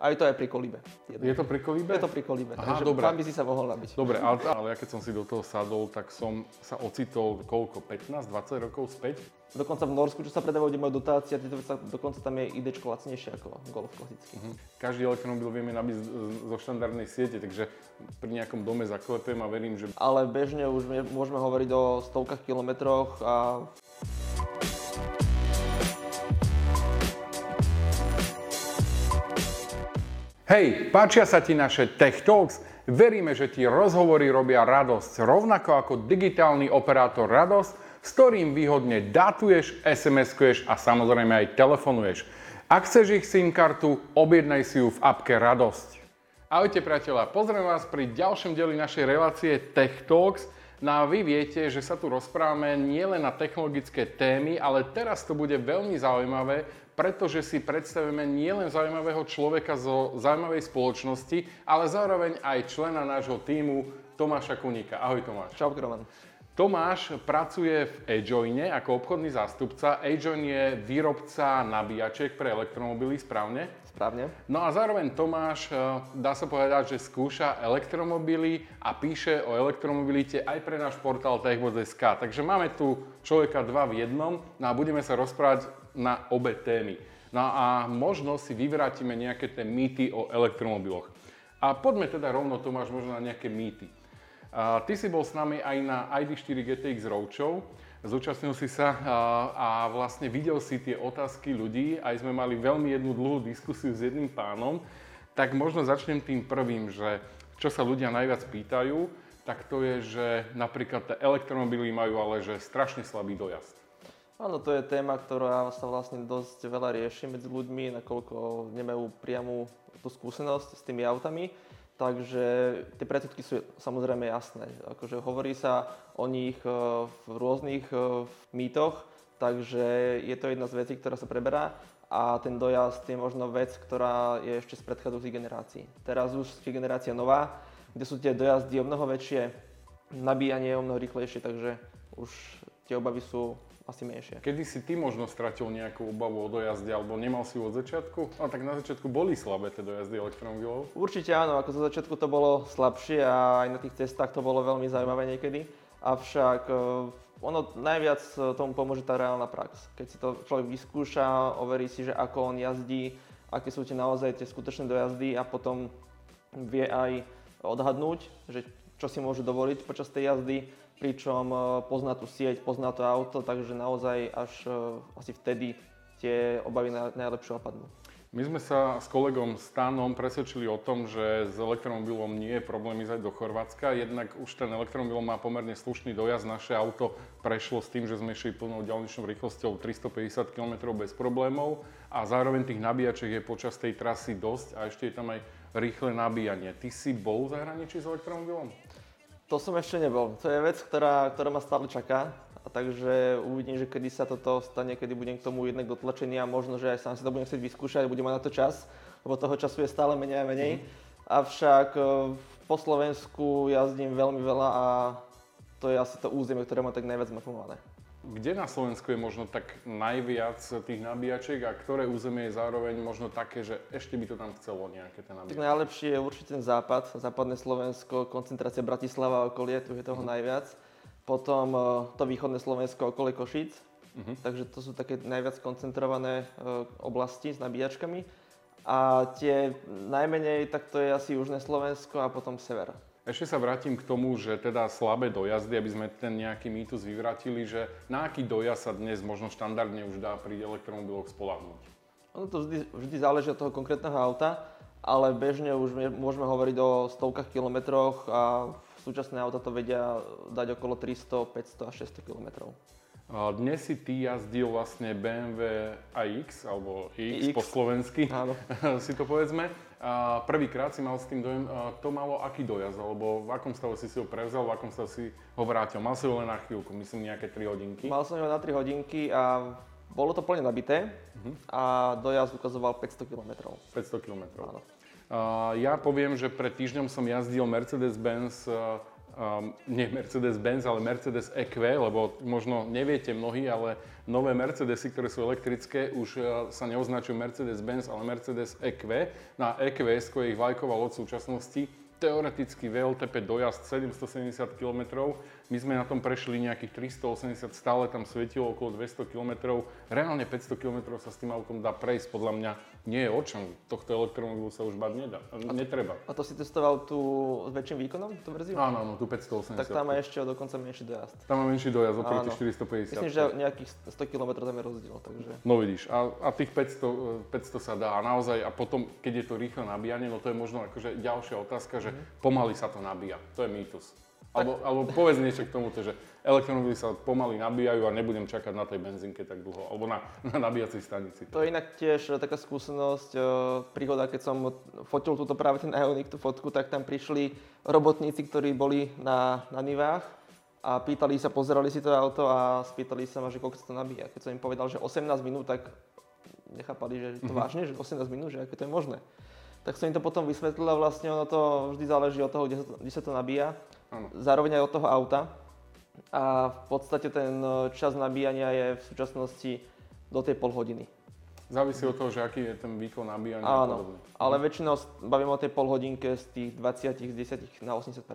A je to aj pri kolíbe. Je to pri kolíbe? Je to pri kolíbe, Aha, takže dobre. tam by si sa mohol nabiť. Dobre, ale, ale ja keď som si do toho sadol, tak som sa ocitol koľko? 15-20 rokov späť? Dokonca v Norsku, čo sa predávajú, kde majú tieto veci, dokonca tam je idečko lacnejšie ako Golf klasický. Mhm. Každý elektromobil vieme nabiť zo štandardnej siete, takže pri nejakom dome zaklepem a verím, že Ale bežne už môžeme hovoriť o stovkách kilometroch a Hej, páčia sa ti naše Tech Talks? Veríme, že ti rozhovory robia radosť, rovnako ako digitálny operátor Radosť, s ktorým výhodne datuješ, SMS-kuješ a samozrejme aj telefonuješ. Ak chceš ich SIM kartu, objednaj si ju v apke Radosť. Ahojte priatelia, pozriem vás pri ďalšom dieli našej relácie Tech Talks. No a vy viete, že sa tu rozprávame nielen na technologické témy, ale teraz to bude veľmi zaujímavé, pretože si predstavíme nielen zaujímavého človeka zo zaujímavej spoločnosti, ale zároveň aj člena nášho týmu Tomáša Kuníka. Ahoj Tomáš. čau Roman. Tomáš pracuje v Ajoine ako obchodný zástupca. Ajoin je výrobca nabíjačiek pre elektromobily, správne? Správne. No a zároveň Tomáš, eh, dá sa povedať, že skúša elektromobily a píše o elektromobilite aj pre náš portál techboz.sk. Takže máme tu človeka dva v jednom no a budeme sa rozprávať na obe témy. No a možno si vyvrátime nejaké tie mýty o elektromobiloch. A poďme teda rovno, Tomáš, možno na nejaké mýty. A ty si bol s nami aj na ID4 GTX Roadshow, zúčastnil si sa a, a vlastne videl si tie otázky ľudí, aj sme mali veľmi jednu dlhú diskusiu s jedným pánom, tak možno začnem tým prvým, že čo sa ľudia najviac pýtajú, tak to je, že napríklad elektromobily majú ale že strašne slabý dojazd. Áno, to je téma, ktorá sa vlastne dosť veľa rieši medzi ľuďmi, nakoľko nemajú priamu tú skúsenosť s tými autami. Takže tie predsudky sú samozrejme jasné. Akože hovorí sa o nich e, v rôznych e, mýtoch, takže je to jedna z vecí, ktorá sa preberá a ten dojazd je možno vec, ktorá je ešte z predchádzajúcich generácií. Teraz už je generácia nová, kde sú tie dojazdy o mnoho väčšie, nabíjanie je o mnoho rýchlejšie, takže už tie obavy sú asi menšie. Kedy si ty možno stratil nejakú obavu o dojazde, alebo nemal si ju od začiatku? A tak na začiatku boli slabé tie dojazdy elektromobilov. Určite áno, ako zo začiatku to bolo slabšie a aj na tých cestách to bolo veľmi zaujímavé niekedy. Avšak eh, ono najviac eh, tomu pomôže tá reálna prax. Keď si to človek vyskúša, overí si, že ako on jazdí, aké sú tie naozaj tie skutočné dojazdy a potom vie aj odhadnúť, že čo si môže dovoliť počas tej jazdy, pričom eh, pozná tú sieť, pozná to auto, takže naozaj až eh, asi vtedy tie obavy na- najlepšie opadnú. My sme sa s kolegom Stanom presvedčili o tom, že s elektromobilom nie je problém ísť aj do Chorvátska. Jednak už ten elektromobil má pomerne slušný dojazd. Naše auto prešlo s tým, že sme išli plnou ďalničnou rýchlosťou 350 km bez problémov a zároveň tých nabíjačiek je počas tej trasy dosť a ešte je tam aj rýchle nabíjanie. Ty si bol v zahraničí s elektromobilom? To som ešte nebol. To je vec, ktorá, ktorá ma stále čaká. A takže uvidím, že kedy sa toto stane, kedy budem k tomu jednak dotlačený a možno, že aj sám si to budem chcieť vyskúšať, budem mať na to čas, lebo toho času je stále menej a menej. Avšak e, po Slovensku jazdím veľmi veľa a to je asi to územie, ktoré má tak najviac mapované. Kde na Slovensku je možno tak najviac tých nabíjačiek a ktoré územie je zároveň možno také, že ešte by to tam chcelo nejaké Tak nabíjačky? najlepšie je určite ten západ, západné Slovensko, koncentrácia Bratislava a okolie, tu je toho najviac. Potom e, to východné Slovensko, okolie Košíc. Takže to sú také najviac koncentrované e, oblasti s nabíjačkami. A tie najmenej, tak to je asi južné Slovensko a potom sever. Ešte sa vrátim k tomu, že teda slabé dojazdy, aby sme ten nejaký mýtus vyvratili, že na aký dojazd sa dnes možno štandardne už dá pri elektromobiloch spolahnúť. Ono to vždy, vždy záleží od toho konkrétneho auta, ale bežne už môžeme hovoriť o stovkách kilometroch a súčasné auta to vedia dať okolo 300, 500 až 600 kilometrov. Dnes si ty jazdil vlastne BMW iX, alebo X, X. po slovensky, Áno. si to povedzme. A prvýkrát si mal s tým dojem, to malo aký dojazd, alebo v akom stave si si ho prevzal, v akom stave si ho vrátil. Mal si ho len na chvíľku, myslím nejaké 3 hodinky. Mal som ho na 3 hodinky a bolo to plne nabité a dojazd ukazoval 500 km. 500 km. Áno. Ja poviem, že pred týždňom som jazdil Mercedes-Benz um, nie Mercedes-Benz, ale Mercedes EQ, lebo možno neviete mnohí, ale nové Mercedesy, ktoré sú elektrické, už uh, sa neoznačujú Mercedes-Benz, ale Mercedes EQ. Na EQ je ich vlajková loď súčasnosti. Teoreticky VLTP dojazd 770 km, my sme na tom prešli nejakých 380, stále tam svietilo okolo 200 km. Reálne 500 km sa s tým autom dá prejsť, podľa mňa nie je o čom. Tohto elektromobilu sa už bať nedá, netreba. A to si testoval tú s väčším výkonom, tú verziu? Áno, áno, tú 580. Tak tam má ešte dokonca menší dojazd. Tam má menší dojazd oproti 450. Myslím, že nejakých 100 km tam je rozdiel, takže... No vidíš, a, a tých 500, 500 sa dá a naozaj, a potom, keď je to rýchle nabíjanie, no to je možno akože ďalšia otázka, že mm-hmm. pomaly sa to nabíja. To je mýtus. Alebo, alebo povedz niečo k tomuto, že elektromobily sa pomaly nabíjajú a nebudem čakať na tej benzínke tak dlho, alebo na, na nabíjacej stanici. To je inak tiež taká skúsenosť, e, príhoda, keď som fotil túto práve ten Ioniq, tú fotku, tak tam prišli robotníci, ktorí boli na, na Nivách a pýtali sa, pozerali si to auto a spýtali sa ma, že koľko sa to nabíja. Keď som im povedal, že 18 minút, tak nechápali, že to mm-hmm. vážne, že 18 minút, že ako to je možné. Tak som im to potom vysvetlil a vlastne ono to vždy záleží od toho, kde sa to, kde sa to nabíja Ano. Zároveň aj od toho auta. A v podstate ten e, čas nabíjania je v súčasnosti do tej pol hodiny. Závisí od toho, že aký je ten výkon nabíjania. Áno, ale väčšinou bavíme o tej pol hodinke z tých 20, z 10 na 80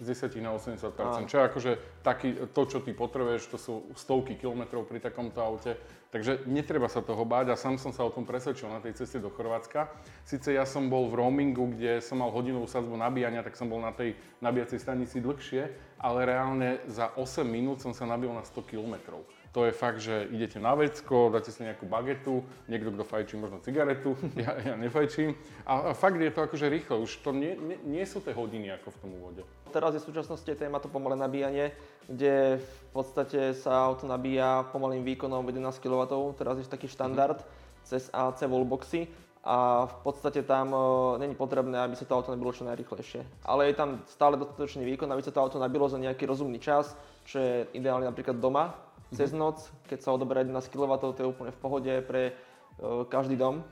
z 10 na 80 Čo je akože taký, to, čo ty potrebuješ, to sú stovky kilometrov pri takomto aute. Takže netreba sa toho báť a sám som sa o tom presvedčil na tej ceste do Chorvátska. Sice ja som bol v roamingu, kde som mal hodinovú sadzbu nabíjania, tak som bol na tej nabíjacej stanici dlhšie, ale reálne za 8 minút som sa nabil na 100 kilometrov to je fakt, že idete na vecko, dáte si nejakú bagetu, niekto, kto fajčí možno cigaretu, ja, ja nefajčím. A, a fakt je to akože rýchlo, už to nie, nie, nie sú tie hodiny ako v tom úvode. Teraz je v súčasnosti téma to pomalé nabíjanie, kde v podstate sa auto nabíja pomalým výkonom 11 kW, teraz je taký štandard mm-hmm. cez AC wallboxy a v podstate tam uh, není potrebné, aby sa to auto nabilo čo najrychlejšie. Ale je tam stále dostatočný výkon, aby sa to auto nabilo za nejaký rozumný čas, čo je ideálne napríklad doma, cez noc, keď sa odoberá 11 kW, to je úplne v pohode pre uh, každý dom.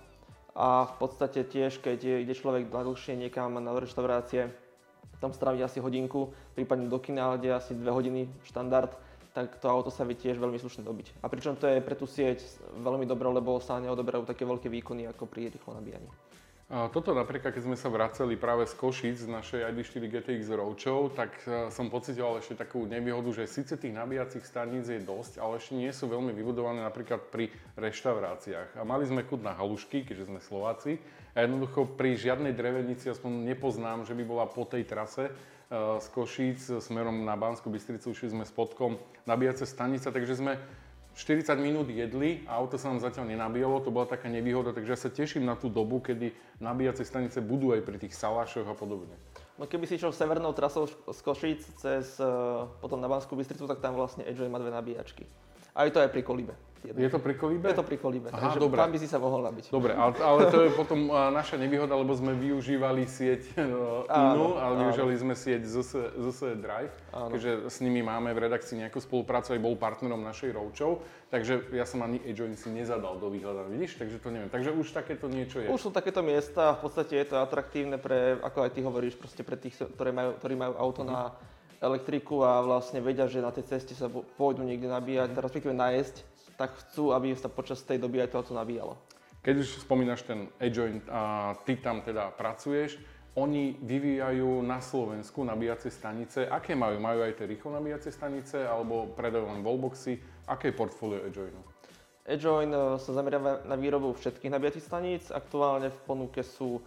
A v podstate tiež, keď ide človek dlhšie niekam na reštaurácie, tam stráviť asi hodinku, prípadne do kina, kde asi 2 hodiny štandard, tak to auto sa vie tiež veľmi slušne dobiť. A pričom to je pre tú sieť veľmi dobré, lebo sa neodoberajú také veľké výkony ako pri rýchlom nabíjaní. Toto napríklad, keď sme sa vraceli práve z Košic z našej ID4 GTX Roadshow, tak e, som pocitoval ešte takú nevýhodu, že síce tých nabíjacích staníc je dosť, ale ešte nie sú veľmi vybudované napríklad pri reštauráciách. A mali sme chud na halušky, keďže sme Slováci, a jednoducho pri žiadnej drevenici, aspoň nepoznám, že by bola po tej trase e, z Košíc smerom na Banskú Bystricu, išli sme spodkom nabíjace stanice, takže sme 40 minút jedli a auto sa nám zatiaľ nenabíjalo, to bola taká nevýhoda, takže ja sa teším na tú dobu, kedy nabíjacie stanice budú aj pri tých salášoch a podobne. No keby si išiel severnou trasou z Košíc cez uh, potom na Banskú Bystricu, tak tam vlastne Edge má dve nabíjačky. Aj to aj pri Kolíbe. Je to pri kolíbe? Je to pri kolíbe, Aha, takže dobre. tam by si sa mohol nabiť. Dobre, ale, ale to je potom naša nevýhoda, lebo sme využívali sieť no, inú, ale využívali sme sieť ZS Drive, áno. keďže s nimi máme v redakcii nejakú spoluprácu, aj bol partnerom našej Roadshow, takže ja som ani si nezadal do výhľada, vidíš, takže to neviem. Takže už takéto niečo je. Už sú takéto miesta, v podstate je to atraktívne pre, ako aj ty hovoríš, proste pre tých, ktorí majú, ktorí majú auto mm-hmm. na elektriku a vlastne vedia, že na tej ceste sa pôjdu niekde nabíjať, mm-hmm. respektíve najesť tak chcú, aby sa počas tej doby aj to auto nabíjalo. Keď už spomínaš ten e-joint a ty tam teda pracuješ, oni vyvíjajú na Slovensku nabíjacie stanice. Aké majú? Majú aj tie rýchlo nabíjacie stanice alebo predajú len wallboxy? Aké je portfólio e-joinu? E-join e, sa zameriava na výrobu všetkých nabíjacích staníc. Aktuálne v ponuke sú e,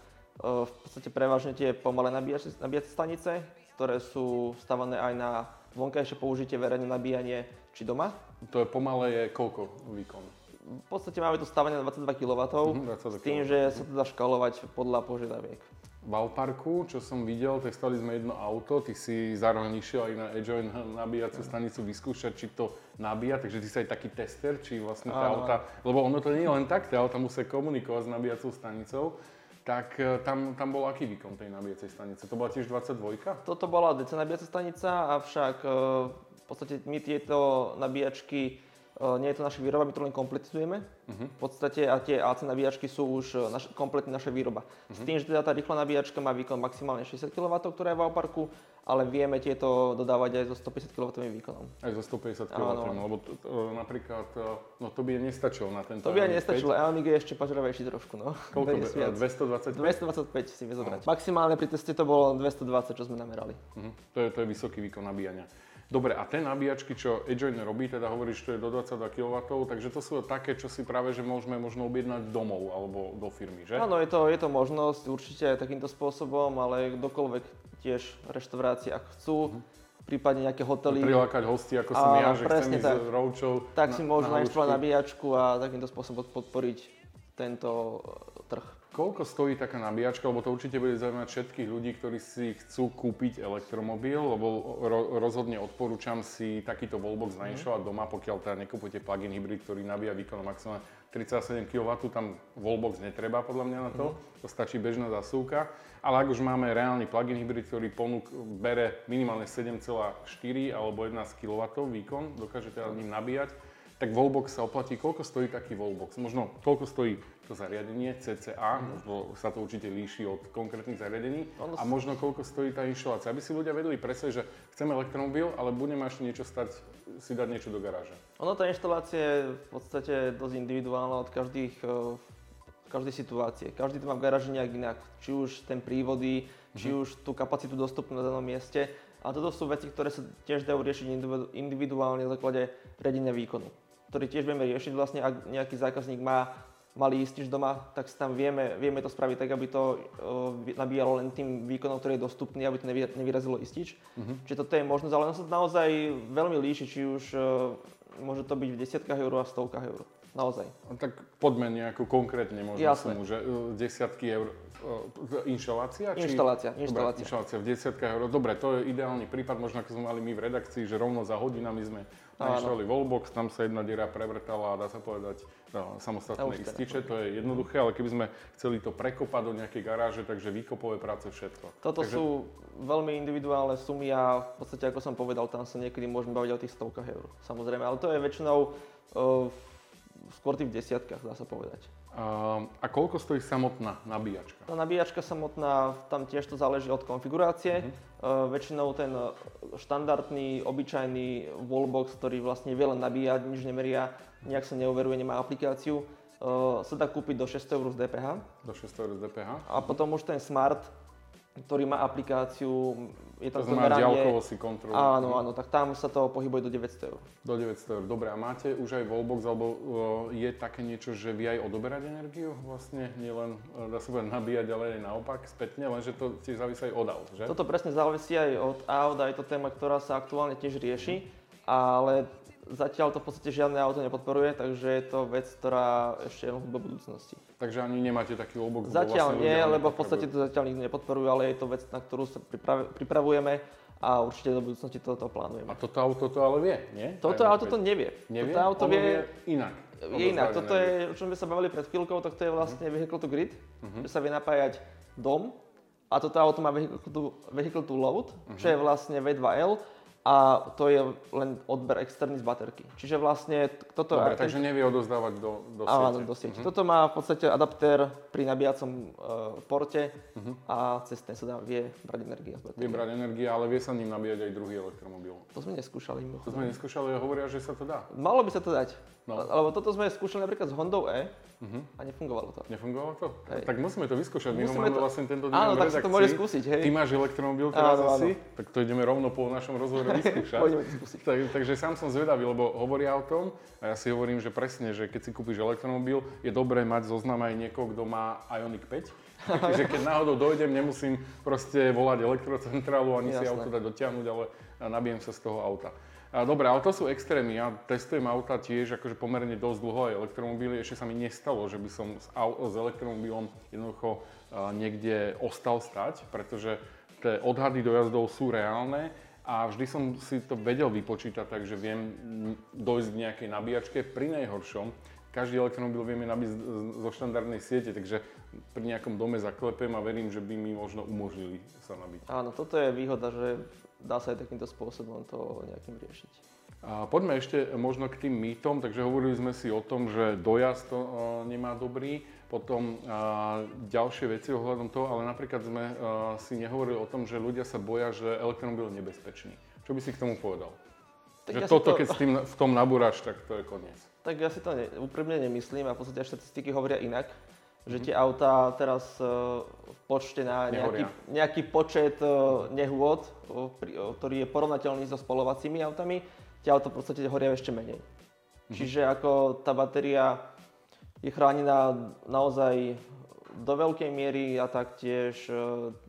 v podstate prevažne tie pomalé nabíjacie, nabíjacie stanice, ktoré sú stavané aj na vonkajšie použitie, verejné nabíjanie či doma. To je pomalé je koľko výkon? V podstate máme to stavanie na 22 kW, mm-hmm, s tým, že sa to dá škalovať podľa požiadaviek. V Alparku, čo som videl, testali sme jedno auto, ty si zároveň išiel aj na Edjoin nabíjacú stanicu vyskúšať, či to nabíja, takže ty si aj taký tester, či vlastne tá auta, lebo ono to nie je len tak, tie auta musia komunikovať s nabíjacou stanicou, tak e, tam, tam bol aký výkon tej nabíjacej stanice? To bola tiež 22? Toto bola DC nabíjacia stanica, avšak e, v podstate my tieto nabíjačky Uh, nie je to naša výroba, my to len kompletizujeme. Uh-huh. V podstate a tie AC nabíjačky sú už e, naš, kompletne naša výroba. Uh-huh. S tým, že teda tá rýchla nabíjačka má výkon maximálne 60 kW, ktorá je v parku, ale vieme tieto dodávať aj so 150 kW výkonom. Aj so 150 kW, lebo to, napríklad, no to by nestačilo na tento To by nestačilo, Ioniq je ešte pažravejší trošku, no. Koľko? 225? 225 si vie zobrať. No. Maximálne pri teste to bolo 220, čo sme namerali. Uh-huh. To, je, to je vysoký výkon nabíjania. Dobre, a tie nabíjačky, čo EJoin robí, teda hovoríš, že to je do 22 kW, takže to sú také, čo si práve, že môžeme možno objednať domov alebo do firmy, že? Áno, je to, je to možnosť určite aj takýmto spôsobom, ale kdokoľvek tiež reštaurácie, ak chcú, mm-hmm. prípadne nejaké hotely. Prilákať hosti, ako som ja, že chcem ísť tak. roučou Tak na, si môžu nainštalovať nabíjačku a takýmto spôsobom podporiť tento. Koľko stojí taká nabíjačka, lebo to určite bude zaujímať všetkých ľudí, ktorí si chcú kúpiť elektromobil, lebo ro- rozhodne odporúčam si takýto wallbox nainštalovať doma, pokiaľ teda nekupujete plug-in hybrid, ktorý nabíja výkon maximálne 37 kW, tam wallbox netreba podľa mňa na to, to stačí bežná zasúka. Ale ak už máme reálny plug-in hybrid, ktorý ponúk bere minimálne 7,4 alebo 11 kW výkon, dokážete ním nabíjať, tak wallbox sa oplatí. Koľko stojí taký wallbox? Možno koľko stojí to zariadenie CCA, mm. možno sa to určite líši od konkrétnych zariadení ono... a možno koľko stojí tá inštalácia, aby si ľudia vedeli presne, že chceme elektromobil, ale budeme ešte niečo stať, si dať niečo do garáže. Ono tá inštalácia je v podstate dosť individuálna od každých, eh, každej situácie. Každý to má v garáži nejak inak, či už ten prívody, mm. či mhm. už tú kapacitu dostupnú na danom mieste. A toto sú veci, ktoré sa tiež dajú riešiť individuálne na základe riadenia výkonu ktorý tiež vieme riešiť. Vlastne, ak nejaký zákazník má malý istič doma, tak si tam vieme, vieme to spraviť tak, aby to uh, nabíjalo len tým výkonom, ktorý je dostupný, aby to nevy, nevyrazilo istič. Uh-huh. Čiže toto je možnosť, ale ono sa naozaj veľmi líši, či už uh, môže to byť v desiatkách eur a stovkách eur. Naozaj. A tak poďme nejako konkrétne možno Jasné. sumu, že uh, desiatky eur inštalácia? Či... Inštalácia, inštalácia. Dobre, inštalácia v desiatkách eur. Dobre, to je ideálny prípad, možno ako sme mali my v redakcii, že rovno za hodinami sme nainštalovali wallbox, tam sa jedna diera prevrtala a dá sa povedať no, samostatné ističe, to je jednoduché, ale keby sme chceli to prekopať do nejakej garáže, takže výkopové práce, všetko. Toto takže... sú veľmi individuálne sumy a v podstate, ako som povedal, tam sa niekedy môžeme baviť o tých stovkách eur. Samozrejme, ale to je väčšinou uh, skôr tých desiatkách, dá sa povedať. A koľko stojí samotná nabíjačka? Tá nabíjačka samotná, tam tiež to záleží od konfigurácie. Uh-huh. väčšinou ten štandardný, obyčajný wallbox, ktorý vlastne vie len nabíjať, nič nemeria, nejak sa neuveruje, nemá aplikáciu, sa dá kúpiť do 600 eur z DPH. Do 600 eur z DPH. A potom už ten Smart, ktorý má aplikáciu, je tam to znamená ďalkovo si kontrolu. Áno, áno, tak tam sa to pohybuje do 900 eur. Do 900 eur, dobre. A máte už aj wallbox, alebo uh, je také niečo, že vie aj odoberať energiu? Vlastne nielen, uh, dá sa povedať, nabíjať, ale aj naopak spätne, lenže to tiež závisí aj od aut, že? Toto presne závisí aj od aut a je to téma, ktorá sa aktuálne tiež rieši, ale Zatiaľ to v podstate žiadne auto nepodporuje, takže je to vec, ktorá ešte je do budúcnosti. Takže ani nemáte taký obok? Zatiaľ vlastne nie, lebo v podstate to zatiaľ nikto nepodporuje, ale je to vec, na ktorú sa pripravujeme a určite do budúcnosti toto plánujeme. A toto auto to ale vie, nie? Toto auto to nevie. Nevie? Toto auto vie, vie inak. Je inak. Toto je, o čom sme sa bavili pred chvíľkou, tak to je vlastne uh-huh. vehicle to grid, uh-huh. že sa vie napájať dom a toto auto má vehicle to, vehicle to load, uh-huh. čo je vlastne V2L a to je len odber externý z baterky. Čiže vlastne toto... Dobre, takže nevie odozdávať do, do siete. Áno, do siete. Uh-huh. Toto má v podstate adaptér pri nabíjacom uh, porte uh-huh. a cez ten sa dá, vie brať energia z baterky. Vie brať energia, ale vie sa ním nabíjať aj druhý elektromobil. To sme neskúšali. To sme neskúšali a hovoria, že sa to dá. Malo by sa to dať. No. Lebo toto sme skúšali napríklad s Hondou E uh-huh. a nefungovalo to. Nefungovalo to? Hej. Tak musíme to vyskúšať. My musíme to... vlastne tento deň Áno, tak sa to môže skúsiť. Hej. Ty máš elektromobil teraz áno, asi, áno. tak to ideme rovno po našom rozhovore vyskúšať. Poďme skúsiť. Tak, takže sám som zvedavý, lebo hovoria o tom a ja si hovorím, že presne, že keď si kúpiš elektromobil, je dobré mať zoznam aj niekoho, kto má Ioniq 5. Takže keď náhodou dojdem, nemusím proste volať elektrocentrálu ani Jasné. si auto dať dotiahnuť, ale nabijem sa z toho auta. Dobre, ale to sú extrémy. Ja testujem auta tiež akože pomerne dosť dlho aj elektromobily. Ešte sa mi nestalo, že by som s, s elektromobilom jednoducho niekde ostal stať, pretože tie odhady dojazdov sú reálne a vždy som si to vedel vypočítať, takže viem dojsť k nejakej nabíjačke. Pri najhoršom, každý elektromobil vieme nabiť zo štandardnej siete, takže pri nejakom dome zaklepem a verím, že by mi možno umožnili sa nabiť. Áno, toto je výhoda, že dá sa aj takýmto spôsobom to nejakým riešiť. A poďme ešte možno k tým mýtom, takže hovorili sme si o tom, že dojazd to uh, nemá dobrý, potom uh, ďalšie veci ohľadom toho, ale napríklad sme uh, si nehovorili o tom, že ľudia sa boja, že elektromobil je nebezpečný. Čo by si k tomu povedal? Tak že ja toto, to... keď s tým v tom nabúraš, tak to je koniec. Tak ja si to ne, úprimne nemyslím a v podstate štatistiky hovoria inak, že tie autá teraz uh, v počte na nejaký, nejaký počet uh, nehôd, ktorý je porovnateľný so spolovacími autami, tie auta v podstate horia ešte menej. Mm-hmm. Čiže ako tá batéria je chránená naozaj do veľkej miery a taktiež e,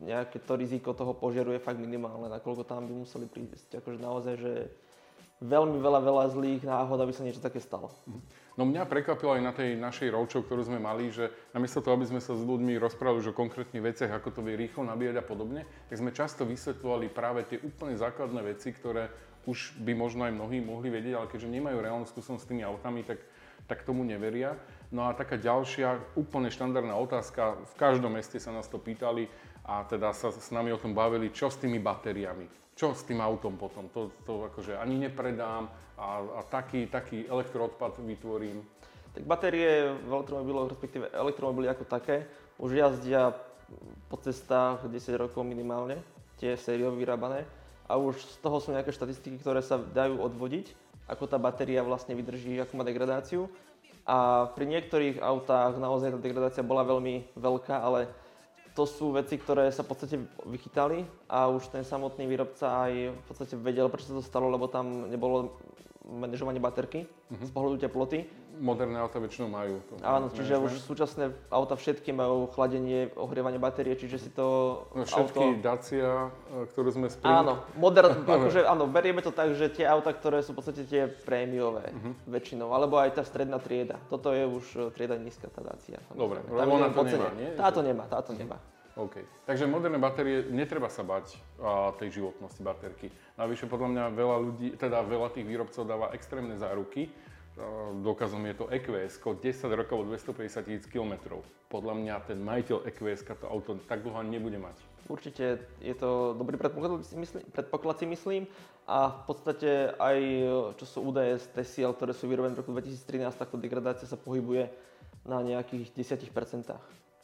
nejaké to riziko toho požiaru je fakt minimálne, nakoľko tam by museli prísť. Akože naozaj, že veľmi veľa, veľa zlých náhod, aby sa niečo také stalo. No mňa prekvapilo aj na tej našej roadshow, ktorú sme mali, že namiesto toho, aby sme sa s ľuďmi rozprávali už o konkrétnych veciach, ako to vie rýchlo nabíjať a podobne, tak sme často vysvetľovali práve tie úplne základné veci, ktoré už by možno aj mnohí mohli vedieť, ale keďže nemajú reálnu skúsenosť s tými autami, tak, tak tomu neveria. No a taká ďalšia úplne štandardná otázka, v každom meste sa nás to pýtali a teda sa s nami o tom bavili, čo s tými batériami, čo s tým autom potom, to, to akože ani nepredám a, a taký, taký elektroodpad vytvorím. Tak batérie v elektromobiloch, respektíve elektromobily ako také, už jazdia po cestách 10 rokov minimálne, tie sériové vyrábané a už z toho sú nejaké štatistiky, ktoré sa dajú odvodiť, ako tá batéria vlastne vydrží, ako má degradáciu. A pri niektorých autách naozaj tá degradácia bola veľmi veľká, ale to sú veci, ktoré sa v podstate vychytali a už ten samotný výrobca aj v podstate vedel, prečo sa to stalo, lebo tam nebolo manažovanie baterky uh-huh. z pohľadu teploty moderné auta väčšinou majú. To Áno, čiže už súčasné auta všetky majú chladenie, ohrievanie batérie, čiže si to no, Všetky auto... Dacia, e, ktoré sme spolu... Áno, modern, akože, áno, berieme to tak, že tie auta, ktoré sú v podstate tie prémiové uh-huh. väčšinou, alebo aj tá stredná trieda. Toto je už e, trieda nízka, tá Dacia. Dobre, lebo ona to nemá, nie? Táto nemá, táto uh-huh. nemá. OK. Takže moderné batérie, netreba sa bať a, tej životnosti baterky. Navyše podľa mňa veľa ľudí, teda veľa tých výrobcov dáva extrémne záruky, Dokazom je to EQS, 10 rokov 250 tisíc km. Podľa mňa ten majiteľ EQS to auto tak dlho nebude mať. Určite je to dobrý predpoklad, predpoklad si myslím. A v podstate aj čo sú údaje z TCL, ktoré sú vyrobené v roku 2013, tak tá degradácia sa pohybuje na nejakých 10%.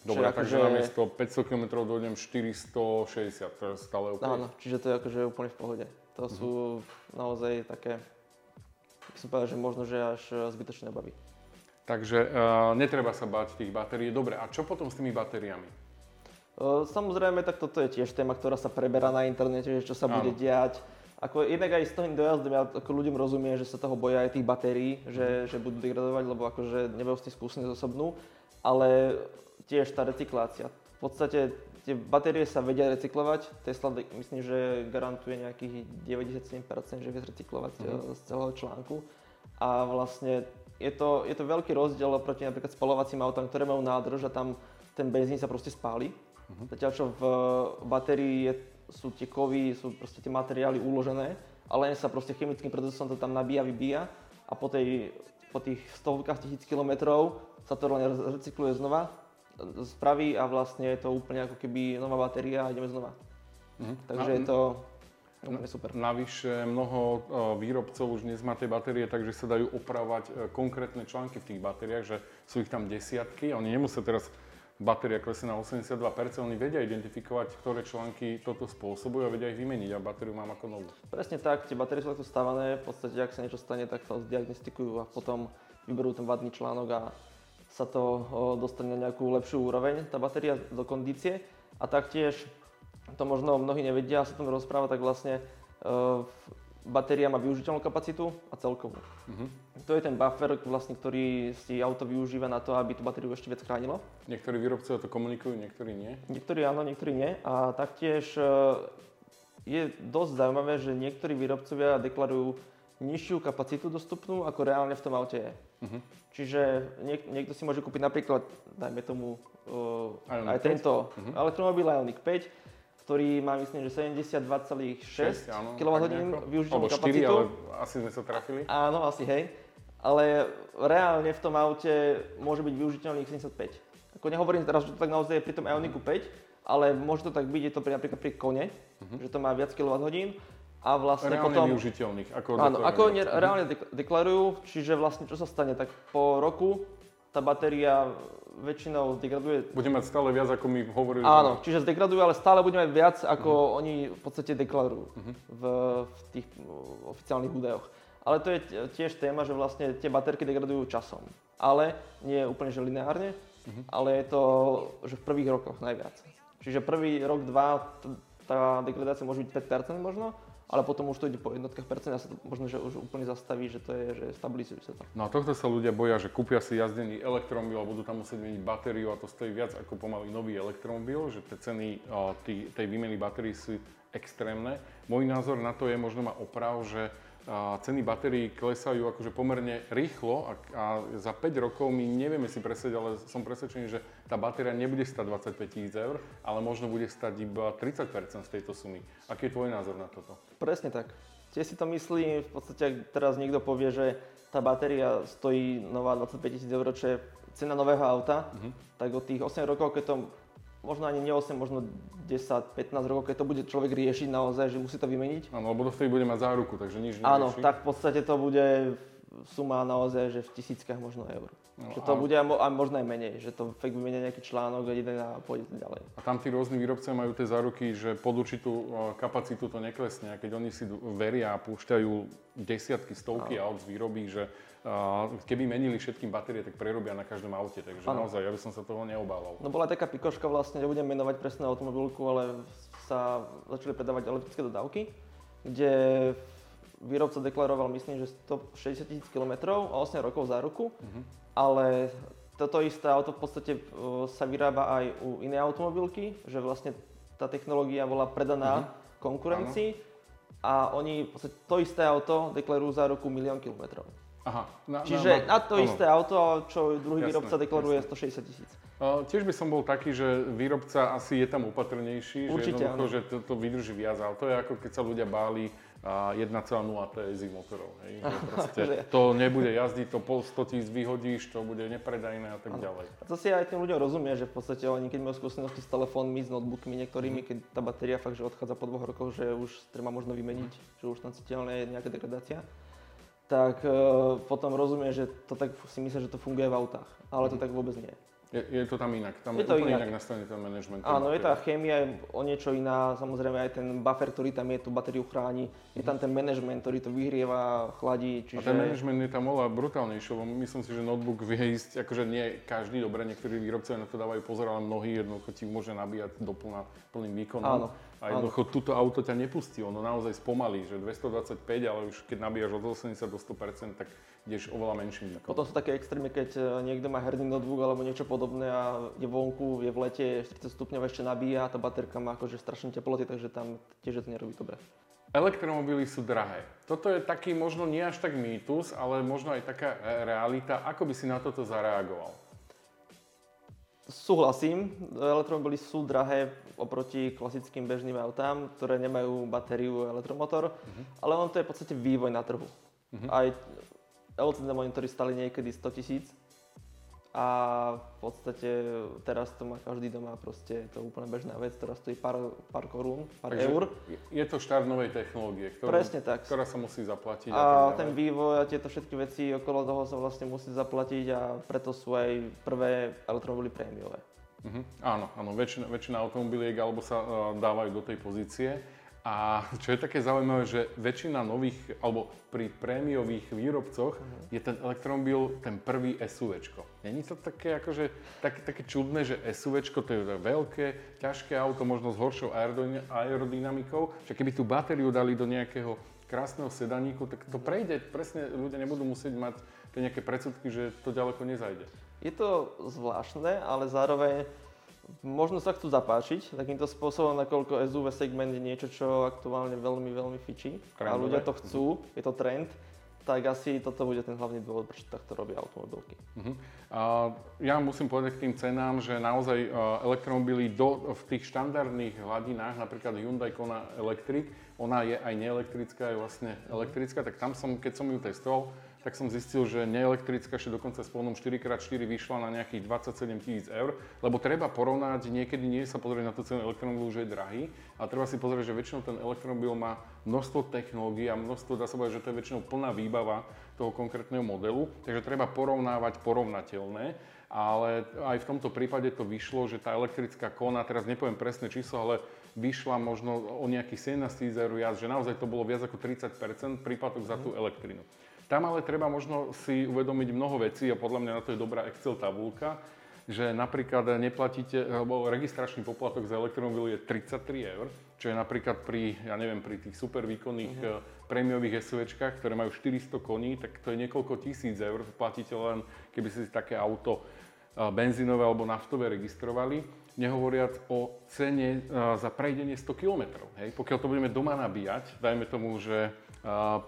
Dobre, Čiže takže akože... namiesto 500 km dojdem 460, to je stále OK. Áno, čiže to je akože úplne v pohode. To uh-huh. sú naozaj také som povedal, že možno, že až e, zbytočné obavy. Takže uh, netreba sa báť tých batérií. Dobre, a čo potom s tými batériami? Uh, samozrejme, tak toto je tiež téma, ktorá sa preberá na internete, že čo sa Áno. bude diať. Ako jednak aj s tým dojazdom, ja ako ľuďom rozumiem, že sa toho boja aj tých batérií, že, že budú degradovať, lebo akože nebudú s tým skúsení zosobnú, ale tiež tá recyklácia. V podstate tie batérie sa vedia recyklovať. Tesla myslím, že garantuje nejakých 97%, že vie recyklovať mm-hmm. z celého článku. A vlastne je to, je to veľký rozdiel proti napríklad spalovacím autám, ktoré majú nádrž a tam ten benzín sa proste spáli. Mm-hmm. Zatiaľ čo v batérii je, sú tie kovy, sú proste tie materiály uložené a len sa proste chemickým procesom to tam nabíja, vybíja a po, tej, po tých stovkách tisíc kilometrov sa to len recykluje znova spraví a vlastne je to úplne ako keby nová batéria a ideme znova. Mhm. Takže no, je to úplne super. Navyše mnoho e, výrobcov už dnes má tie batérie, takže sa dajú opravať e, konkrétne články v tých batériách, že sú ich tam desiatky. Oni nemusia teraz batéria klesne na 82%, oni vedia identifikovať, ktoré články toto spôsobujú a vedia ich vymeniť a batériu mám ako novú. Presne tak, tie batérie sú takto stavané, v podstate ak sa niečo stane, tak sa zdiagnostikujú a potom vyberú ten vadný článok a sa to dostane na nejakú lepšiu úroveň, tá batéria do kondície. A taktiež, to možno mnohí nevedia, sa tom rozpráva, tak vlastne batéria má využiteľnú kapacitu a celkovú. Uh-huh. To je ten buffer, vlastne, ktorý si auto využíva na to, aby tú batériu ešte viac chránilo. Niektorí výrobcovia to komunikujú, niektorí nie. Niektorí áno, niektorí nie. A taktiež je dosť zaujímavé, že niektorí výrobcovia deklarujú nižšiu kapacitu dostupnú, ako reálne v tom aute je. Uh-huh. Čiže niek- niekto si môže kúpiť napríklad, dajme tomu, uh, aj 5? tento uh-huh. elektromobil Ioniq 5, ktorý má myslím, že 72,6 kWh využiteľnú kapacitu. 4, ale asi sme sa trafili. Áno, asi hej. Ale reálne v tom aute môže byť využiteľných 75. Ako nehovorím teraz, že to tak naozaj je pri tom Ioniqu 5, ale môže to tak byť, je to pri, napríklad pri kone, uh-huh. že to má viac kWh a vlastne Reálne potom... využiteľných, ako Áno, deklarujú. ako oni reálne dek- deklarujú, čiže vlastne čo sa stane, tak po roku tá batéria väčšinou degraduje Bude mať stále viac, ako mi hovorili. Áno, čiže zdegradujú, ale stále budeme mať viac, ako Mhm. oni v podstate deklarujú v, v tých oficiálnych údajoch. Ale to je tiež téma, že vlastne tie baterky degradujú časom. Ale nie úplne, že lineárne, Mhm. ale je to, že v prvých rokoch najviac. Čiže prvý rok, dva, tá degradácia môže byť 5% možno, ale potom už to ide po jednotkách percent a sa to možno, že už úplne zastaví, že to je, že stabilizuje sa to. No a tohto sa ľudia boja, že kúpia si jazdený elektromobil a budú tam musieť meniť batériu a to stojí viac ako pomaly nový elektromobil, že tie ceny tý, tej výmeny batérií sú extrémne. Môj názor na to je, možno má oprav, že ceny batérií klesajú akože pomerne rýchlo a, a za 5 rokov my nevieme si presvedčiť, ale som presvedčený, že tá batéria nebude stať 25 tisíc eur, ale možno bude stať iba 30% z tejto sumy. Aký je tvoj názor na toto? Presne tak. Tiež si to myslím, v podstate ak teraz niekto povie, že tá batéria stojí nová 25 tisíc eur, čo je cena nového auta, tak od tých 8 rokov, keď to možno ani nie 8, možno 10, 15 rokov, keď to bude človek riešiť naozaj, že musí to vymeniť. Áno, lebo dovtedy bude mať záruku, takže nič Áno, nerieši. tak v podstate to bude suma naozaj, že v tisíckach možno eur. No že to a- bude aj možno aj menej, že to fakt vymenia nejaký článok a jeden a pôjde ďalej. A tam tí rôzni výrobcovia majú tie záruky, že pod určitú o, kapacitu to neklesne. A keď oni si veria a púšťajú desiatky, stovky aut z výroby, že a, keby menili všetkým batérie, tak prerobia na každom aute. Takže Áno. naozaj, ja by som sa toho neobával. No bola taká pikoška vlastne, nebudem menovať presne automobilku, ale sa začali predávať elektrické dodávky, kde výrobca deklaroval, myslím, že 160 tisíc km a 8 rokov záruku, ale toto isté auto v podstate e, sa vyrába aj u inej automobilky, že vlastne tá technológia bola predaná konkurencii a oni v podstate to isté auto deklarujú záruku milión kilometrov. Aha. Na, Čiže na to áno. isté auto, čo druhý Jasné, výrobca deklaruje 160 tisíc. Tiež by som bol taký, že výrobca asi je tam opatrnejší, Určite, že jednoducho, áno. že to, to vydrží viac. Ale to je ako keď sa ľudia báli a 1,0 TSI motorov. Hej? Že proste to nebude jazdiť, to pol 100 tisíc vyhodíš, to bude nepredajné a tak ďalej. A to si aj tým ľuďom rozumie, že v podstate oni keď majú skúsenosti s telefónmi, s notebookmi niektorými, keď tá batéria fakt, že odchádza po dvoch rokoch, že už treba možno vymeniť, že už tam citeľné je nejaká degradácia, tak e, potom rozumie, že to tak si myslia, že to funguje v autách, ale to tak vôbec nie. Je, je to tam inak, tam Je je, to úplne inak. inak nastavený ten management. Áno, je tá chémia je o niečo iná, samozrejme aj ten buffer, ktorý tam je, tú batériu chráni, je tam ten management, ktorý to vyhrieva, chladí, A čiže... ten management je tam oveľa brutálnejší, lebo myslím si, že notebook vie ísť, akože nie každý, dobre, niektorí výrobcovia na to dávajú pozor, ale mnohí jednoducho ti môže nabíjať do plna, plným výkonom. Áno, A jednoducho túto auto ťa nepustí, ono naozaj spomalí, že 225, ale už keď nabíjaš od 80 do 100%, tak ideš oveľa menším. Potom sú také extrémy, keď e, niekto má herný notebook alebo niečo podobné a je vonku, je v lete, je 40 stupňov ešte nabíja a tá baterka má akože strašne teploty, takže tam tiež to nerobí dobre. Elektromobily sú drahé. Toto je taký možno nie až tak mýtus, ale možno aj taká e, realita. Ako by si na toto zareagoval? Súhlasím, elektromobily sú drahé oproti klasickým bežným autám, ktoré nemajú batériu a elektromotor, ale on to je v podstate vývoj na trhu. Aj LCD monitory stali niekedy 100 tisíc a v podstate teraz to má každý doma, proste je to úplne bežná vec, ktorá stojí pár, pár korún, pár eur. je to štart novej technológie, ktorú, Presne tak. ktorá sa musí zaplatiť. A tak ten vývoj a tieto všetky veci okolo toho sa vlastne musí zaplatiť a preto sú aj prvé elektromobily prémiové. Mhm, áno, áno, väčšina, väčšina automobiliek alebo sa uh, dávajú do tej pozície. A čo je také zaujímavé, že väčšina nových, alebo pri prémiových výrobcoch je ten elektromobil ten prvý SUVčko. Není to také, akože, tak, také čudné, že SUVčko to je veľké, ťažké auto, možno s horšou aerodyn- aerodynamikou, že keby tú batériu dali do nejakého krásneho sedaníku, tak to prejde, presne ľudia nebudú musieť mať tie nejaké predsudky, že to ďaleko nezajde. Je to zvláštne, ale zároveň možno sa chcú zapáčiť takýmto spôsobom, nakoľko SUV segment je niečo, čo aktuálne veľmi, veľmi fičí a ľudia to chcú, je to trend, tak asi toto bude ten hlavný dôvod, prečo takto robia automobilky. Uh-huh. Uh, ja musím povedať k tým cenám, že naozaj uh, elektromobily do, v tých štandardných hladinách, napríklad Hyundai Kona Electric, ona je aj neelektrická, je vlastne elektrická, tak tam som, keď som ju testoval, tak som zistil, že neelektrická ešte dokonca s pohonom 4x4 vyšla na nejakých 27 tisíc eur, lebo treba porovnať, niekedy nie sa pozrieť na tú cenu elektromobilu, že je drahý, ale treba si pozrieť, že väčšinou ten elektromobil má množstvo technológií a množstvo, dá sa povedať, že to je väčšinou plná výbava toho konkrétneho modelu, takže treba porovnávať porovnateľné ale aj v tomto prípade to vyšlo, že tá elektrická kona, teraz nepoviem presné číslo, ale vyšla možno o nejakých 17 tisíc eur viac, že naozaj to bolo viac ako 30% príplatok za tú elektrinu. Tam ale treba možno si uvedomiť mnoho vecí a podľa mňa na to je dobrá Excel tabulka, že napríklad neplatíte, alebo registračný poplatok za elektromobil je 33 eur, čo je napríklad pri, ja neviem, pri tých super výkonných uh-huh. prémiových SUVčkách, ktoré majú 400 koní, tak to je niekoľko tisíc eur, platíte len, keby si také auto benzínové alebo naftové registrovali, nehovoriac o cene za prejdenie 100 km. Hej? Pokiaľ to budeme doma nabíjať, dajme tomu, že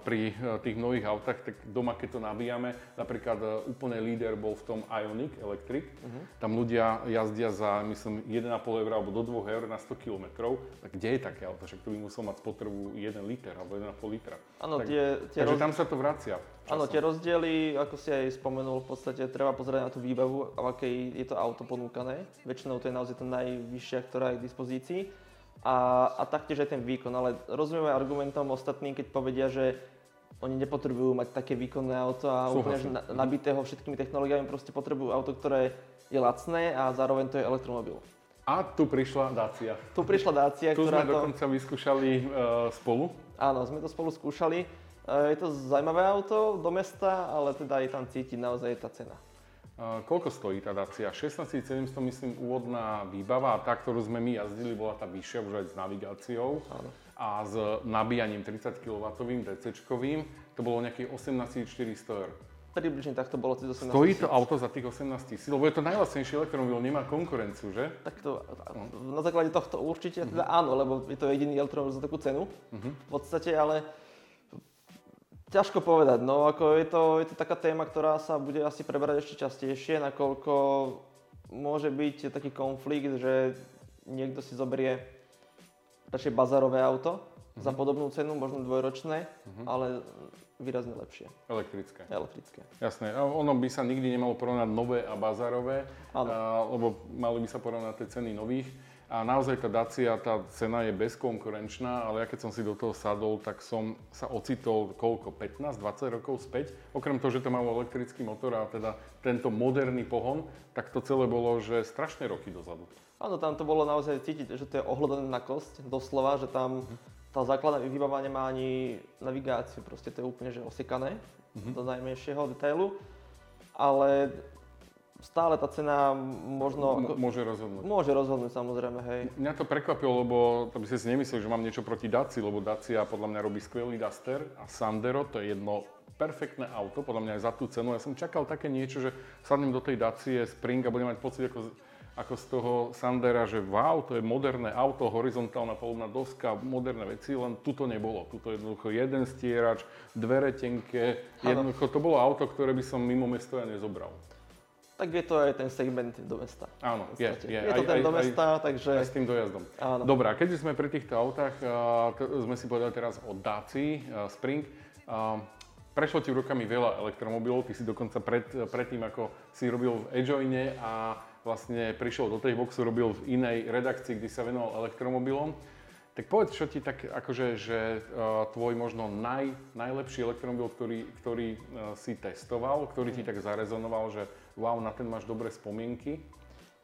pri e, tých nových autách, tak doma keď to nabíjame, napríklad e, úplne líder bol v tom Ioniq Electric, uh-huh. tam ľudia jazdia za, myslím, 1,5 eur alebo do 2 eur na 100 km, tak kde je také auto? Však to by musel mať spotrebu 1 liter alebo 1,5 litra. Áno, tie, tie takže roz... tam sa to vracia. Áno, tie rozdiely, ako si aj spomenul, v podstate treba pozerať na tú výbavu, v akej je to auto ponúkané. Väčšinou to je naozaj tá najvyššia, ktorá je k dispozícii a, a taktiež aj ten výkon. Ale rozumieme argumentom ostatným, keď povedia, že oni nepotrebujú mať také výkonné auto a Súhlasím. úplne nabitého všetkými technológiami, proste potrebujú auto, ktoré je lacné a zároveň to je elektromobil. A tu prišla Dacia. Tu prišla Dacia, tu ktorá sme to... dokonca vyskúšali uh, spolu. Áno, sme to spolu skúšali. Uh, je to zaujímavé auto do mesta, ale teda je tam cítiť naozaj tá cena. Koľko stojí tá Dacia? 16 700 myslím úvodná výbava a tá, ktorú sme my jazdili, bola tá vyššia už aj s navigáciou Áno. a s nabíjaním 30 kW DC, to bolo nejakých 18 400 eur. Približne takto bolo cez 18 Stojí to auto za tých 18 tisíc, lebo je to najlacnejší elektromobil, nemá konkurenciu, že? Tak to, na základe tohto určite uh-huh. teda áno, lebo je to jediný elektromobil za takú cenu uh-huh. v podstate, ale Ťažko povedať, no ako je to, je to taká téma, ktorá sa bude asi preberať ešte častejšie, nakoľko môže byť taký konflikt, že niekto si zoberie radšej bazarové auto mm-hmm. za mhm. podobnú cenu, možno dvojročné, mm-hmm. ale výrazne lepšie. Elektrické. Elektrické. Jasné. Ono by sa nikdy nemalo porovnať nové a bazarové, a, lebo mali by sa porovnať tie ceny nových. A naozaj tá Dacia, tá cena je bezkonkurenčná, ale ja keď som si do toho sadol, tak som sa ocitol koľko, 15-20 rokov späť. Okrem toho, že to malo elektrický motor a teda tento moderný pohon, tak to celé bolo, že strašné roky dozadu. Áno, tam to bolo naozaj cítiť, že to je ohľadané na kosť, doslova, že tam tá základná výbava nemá ani navigáciu, proste to je úplne že osekané mm-hmm. do najmenšieho detailu. Ale stále tá cena možno... M- môže rozhodnúť. Môže rozhodnúť samozrejme, hej. Mňa to prekvapilo, lebo to by si si nemyslel, že mám niečo proti Daci, lebo Dacia podľa mňa robí skvelý Duster a Sandero, to je jedno perfektné auto, podľa mňa aj za tú cenu. Ja som čakal také niečo, že sadnem do tej Dacie Spring a budem mať pocit ako, ako z toho Sandera, že wow, to je moderné auto, horizontálna palubná doska, moderné veci, len tuto nebolo. Tuto je jednoducho jeden stierač, dvere tenké, jednoducho to bolo auto, ktoré by som mimo mesto ja nezobral tak je to aj ten segment do mesta. Áno, je, je. Je to aj, ten aj, do mesta, aj, takže... Aj s tým dojazdom. Áno. Dobre, a keď sme pri týchto autách, uh, sme si povedali teraz o Daci uh, Spring. Uh, prešlo ti rukami veľa elektromobilov, ty si dokonca pred, pred tým, ako si robil v Ejoine a vlastne prišiel do tej boxu, robil v inej redakcii, kde sa venoval elektromobilom. Tak povedz, čo ti tak, akože, že uh, tvoj možno naj, najlepší elektromobil, ktorý, ktorý uh, si testoval, ktorý ti tak zarezonoval, že wow, na ten máš dobré spomienky?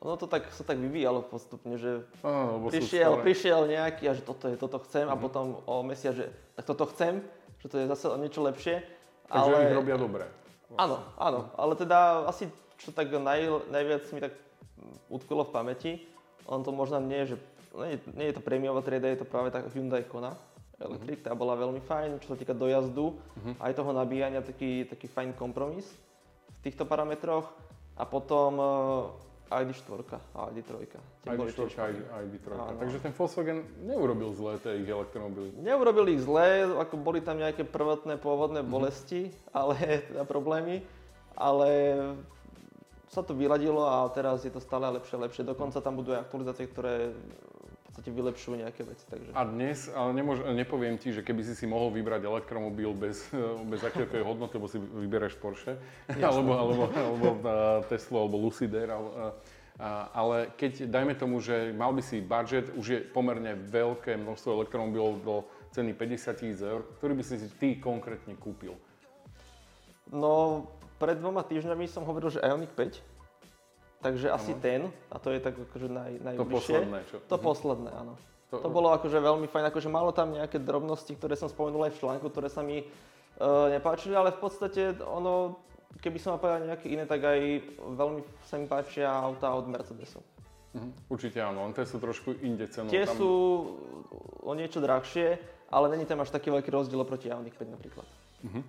Ono to tak, sa tak vyvíjalo postupne, že Áno, prišiel, prišiel nejaký a že toto je, toto chcem uh-huh. a mhm. potom o mesiac, že tak toto chcem, že to je zase o niečo lepšie. Takže ale... ich robia dobre. Vlastne. Áno, áno, ale teda asi čo tak naj, najviac mi tak utkolo v pamäti, on to možno nie je, že nie, nie je to prémiová trieda, je to práve tak Hyundai Kona Electric, uh-huh. tá bola veľmi fajn, čo sa týka dojazdu, uh-huh. aj toho nabíjania, taký, taký fajn kompromis týchto parametroch a potom uh, ID4 a ID3. ID4 a ID3. Takže ten Volkswagen neurobil zlé tie ich elektromobily. Neurobil ich zlé, ako boli tam nejaké prvotné pôvodné mm-hmm. bolesti, ale teda problémy, ale sa to vyladilo a teraz je to stále lepšie a lepšie. Dokonca tam budú aj aktualizácie, ktoré podstate vylepšujú nejaké veci. Takže. A dnes, ale nemôž, nepoviem ti, že keby si si mohol vybrať elektromobil bez, bez akékoľvek hodnoty, lebo si vyberáš Porsche, alebo, alebo, alebo Tesla, alebo Lucider, alebo, ale keď, dajme tomu, že mal by si budget, už je pomerne veľké množstvo elektromobilov do ceny 50 tisíc eur, ktorý by si si ty konkrétne kúpil? No, pred dvoma týždňami som hovoril, že Ioniq 5, Takže asi ano. ten, a to je tak akože naj, najvyššie. To posledné, čo? To mhm. posledné, áno. To, to bolo akože veľmi fajn, akože malo tam nejaké drobnosti, ktoré som spomenul aj v článku, ktoré sa mi uh, nepáčili, ale v podstate ono, keby som mal povedať nejaké iné, tak aj veľmi sa mi páčia auta od Mercedesu. Uh-huh. Určite áno, len tie sú trošku inde cenou. Tie tam... sú o niečo drahšie, ale není tam až taký veľký rozdiel proti Ioniq 5 napríklad. Uh-huh.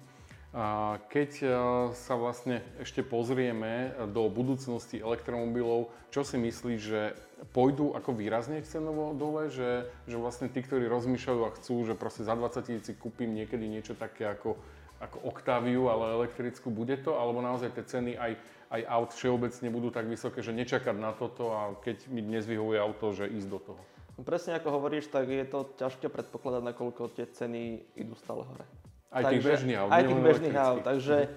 Keď e, sa vlastne ešte pozrieme do budúcnosti elektromobilov, čo si myslíš, že pôjdu ako výrazne cenovo dole, že, že vlastne tí, ktorí rozmýšľajú a chcú, že proste za 20 tisíc kúpim niekedy niečo také ako, ako Octaviu, ale elektrickú, bude to? Alebo naozaj tie ceny aj, aj aut všeobecne budú tak vysoké, že nečakať na toto a keď mi dnes vyhovuje auto, že ísť do toho? No presne ako hovoríš, tak je to ťažké predpokladať, nakoľko tie ceny idú stále hore. Aj tých bežných aut. Aj tých bežných aut, takže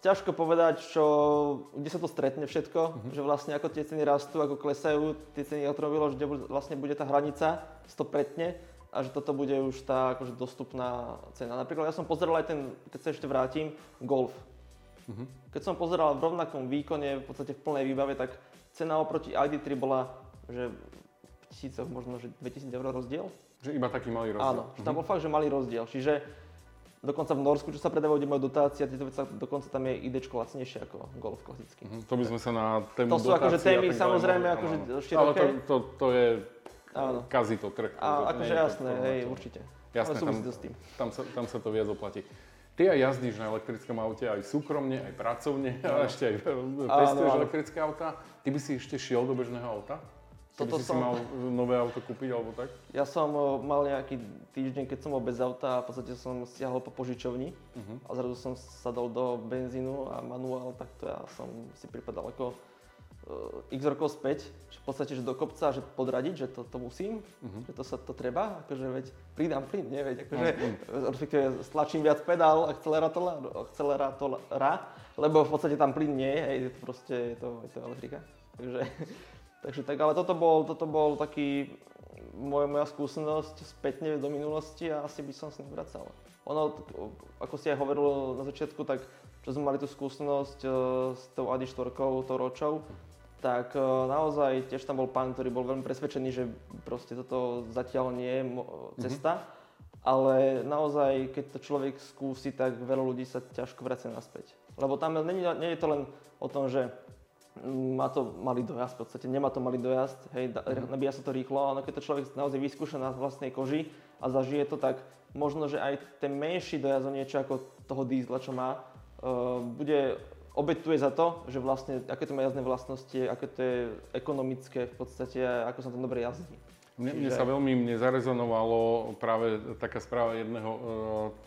ťažko povedať, čo, kde sa to stretne všetko, uh-huh. že vlastne ako tie ceny rastú, ako klesajú tie ceny automobilov, že vlastne bude tá hranica, to pretne a že toto bude už tá akože dostupná cena. Napríklad ja som pozeral aj ten, keď sa ešte vrátim, Golf. Uh-huh. Keď som pozeral v rovnakom výkone, v podstate v plnej výbave, tak cena oproti ID3 bola, že v tisícoch, možno, že 2000 eur rozdiel. Že iba taký malý rozdiel. Áno, uh-huh. tam bol fakt, že malý rozdiel. Čiže Dokonca v Norsku, čo sa predávajú, kde majú dotácia, tieto veci, dokonca tam je ID lacnejšie ako golf klasický. Mm-hmm. To by sme sa na tému To sú akože témy samozrejme akože široké. Ale to, to, to je, áno. kazí to trh. A akože jasné, hej, určite. Jasné, tam, tam, sa, tam sa to viac oplatí. Ty aj jazdíš na elektrickom aute aj súkromne, aj pracovne, a ešte aj testuješ elektrické auta. Ty by si ešte šiel do bežného auta? Toto si som... si mal nové auto kúpiť alebo tak? Ja som mal nejaký týždeň, keď som bol bez auta a v podstate som stiahol po požičovni uh-huh. a zrazu som sadol do benzínu a manuál, tak to ja som si pripadal ako uh, x rokov späť, že v podstate, že do kopca, že podradiť, že to, to musím, uh-huh. že to sa to treba, akože veď pridám plyn, nie, veď akože uh-huh. respektíve stlačím viac pedál, akcelerátora, akcelerátora, lebo v podstate tam plyn nie je, je to proste, je to, je to elektrika. Takže Takže tak, ale toto bol, toto bol taký moja, moja skúsenosť spätne do minulosti a asi by som sa nevracal. Ono, ako si aj hovoril na začiatku, tak čo sme mali tú skúsenosť uh, s tou Adi 4, tou ročou, tak uh, naozaj tiež tam bol pán, ktorý bol veľmi presvedčený, že proste toto zatiaľ nie je mo- cesta. Mm-hmm. Ale naozaj, keď to človek skúsi, tak veľa ľudí sa ťažko vracia naspäť. Lebo tam nie, nie je to len o tom, že má to malý dojazd, v podstate nemá to malý dojazd, hej, mm. nabíja sa to rýchlo, ale keď to človek naozaj vyskúša na vlastnej koži a zažije to, tak možno, že aj ten menší dojazd o niečo ako toho dízla, čo má, uh, bude obetuje za to, že vlastne aké to má jazdné vlastnosti, aké to je ekonomické v podstate, ako sa to dobre jazdí. Mne, mne sa veľmi mne zarezonovalo práve taká správa jedného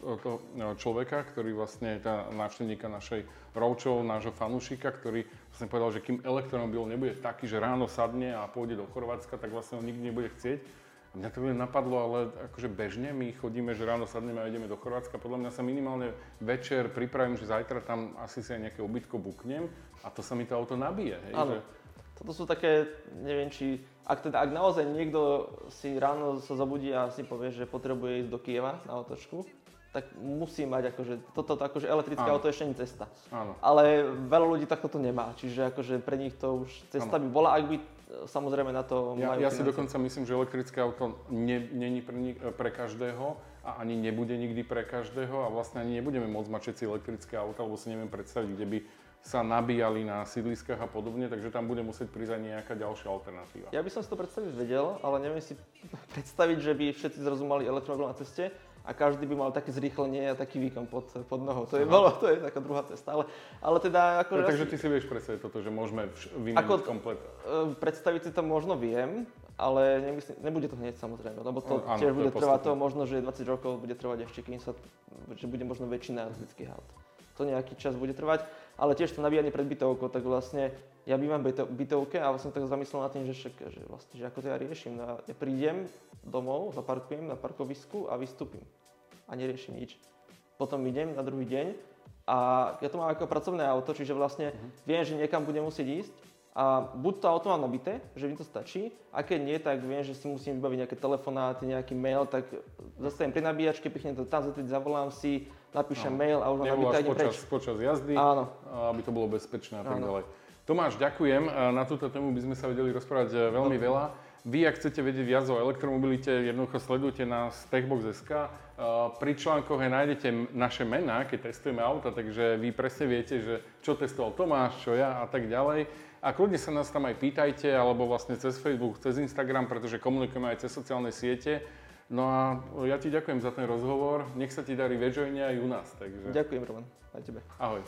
uh, toho človeka, ktorý vlastne je návštevníka našej roučov, nášho fanúšika, ktorý vlastne povedal, že kým elektromobil nebude taký, že ráno sadne a pôjde do Chorvátska, tak vlastne ho nikdy nebude chcieť. A mňa to napadlo, ale akože bežne my chodíme, že ráno sadneme a ideme do Chorvátska. Podľa mňa sa minimálne večer pripravím, že zajtra tam asi si aj nejaké ubytko buknem a to sa mi to auto nabije. Hej, Áno. Že... Toto sú také, neviem či ak, teda, ak naozaj niekto si ráno sa zobudí a si povie, že potrebuje ísť do Kieva na otočku, tak musí mať akože, toto akože elektrické Áno. auto ešte nie cesta. Áno. Ale veľa ľudí takto to nemá, čiže akože pre nich to už cesta Áno. by bola, ak by samozrejme na to ja, majú Ja si dokonca myslím, že elektrické auto není pre, pre každého a ani nebude nikdy pre každého a vlastne ani nebudeme môcť mať všetci elektrické auta, lebo si neviem predstaviť, kde by sa nabíjali na sídliskách a podobne, takže tam bude musieť prísť aj nejaká ďalšia alternatíva. Ja by som si to predstaviť vedel, ale neviem si predstaviť, že by všetci zrazu mali elektromobil na ceste a každý by mal také zrýchlenie a taký výkon pod, pod nohou. To je, bolo, to je taká druhá cesta. Ale, ale teda... Ako, no, takže ty si vieš predstaviť toto, že môžeme vymeniť ako, komplet? E, predstaviť si to možno viem, ale nemyslím, nebude to hneď samozrejme, lebo to no, tiež bude trvať to možno, že 20 rokov bude trvať ešte, kým sa, že bude možno väčšina elektrických aut. to nejaký čas bude trvať, ale tiež to nabíjanie pred bytovkou, tak vlastne ja bývam v bytovke a vlastne tak zamyslel nad tým, že, však, že, vlastne, že ako to ja riešim. No ja prídem domov, zaparkujem na parkovisku a vystúpim a neriešim nič. Potom idem na druhý deň a ja to mám ako pracovné auto, čiže vlastne uh-huh. viem, že niekam budem musieť ísť a buď to auto mám nabité, že mi to stačí, a keď nie, tak viem, že si musím vybaviť nejaké telefonáty, nejaký mail, tak zastavím pri nabíjačke, pichnem to tam, zavolám si, napíšem no. mail a už mám nabité počas, preč. počas jazdy, Áno. aby to bolo bezpečné a tak ďalej. Tomáš, ďakujem. Na túto tému by sme sa vedeli rozprávať e, veľmi veľa. Vy, ak chcete vedieť viac o elektromobilite, jednoducho sledujte nás Techbox.sk. E, pri článkoch aj nájdete naše mená, keď testujeme auta, takže vy presne viete, že čo testoval Tomáš, čo ja a tak ďalej. A kľudne sa nás tam aj pýtajte, alebo vlastne cez Facebook, cez Instagram, pretože komunikujeme aj cez sociálne siete. No a ja ti ďakujem za ten rozhovor. Nech sa ti darí v aj u nás. Takže... Ďakujem, Roman. Aj tebe. Ahoj.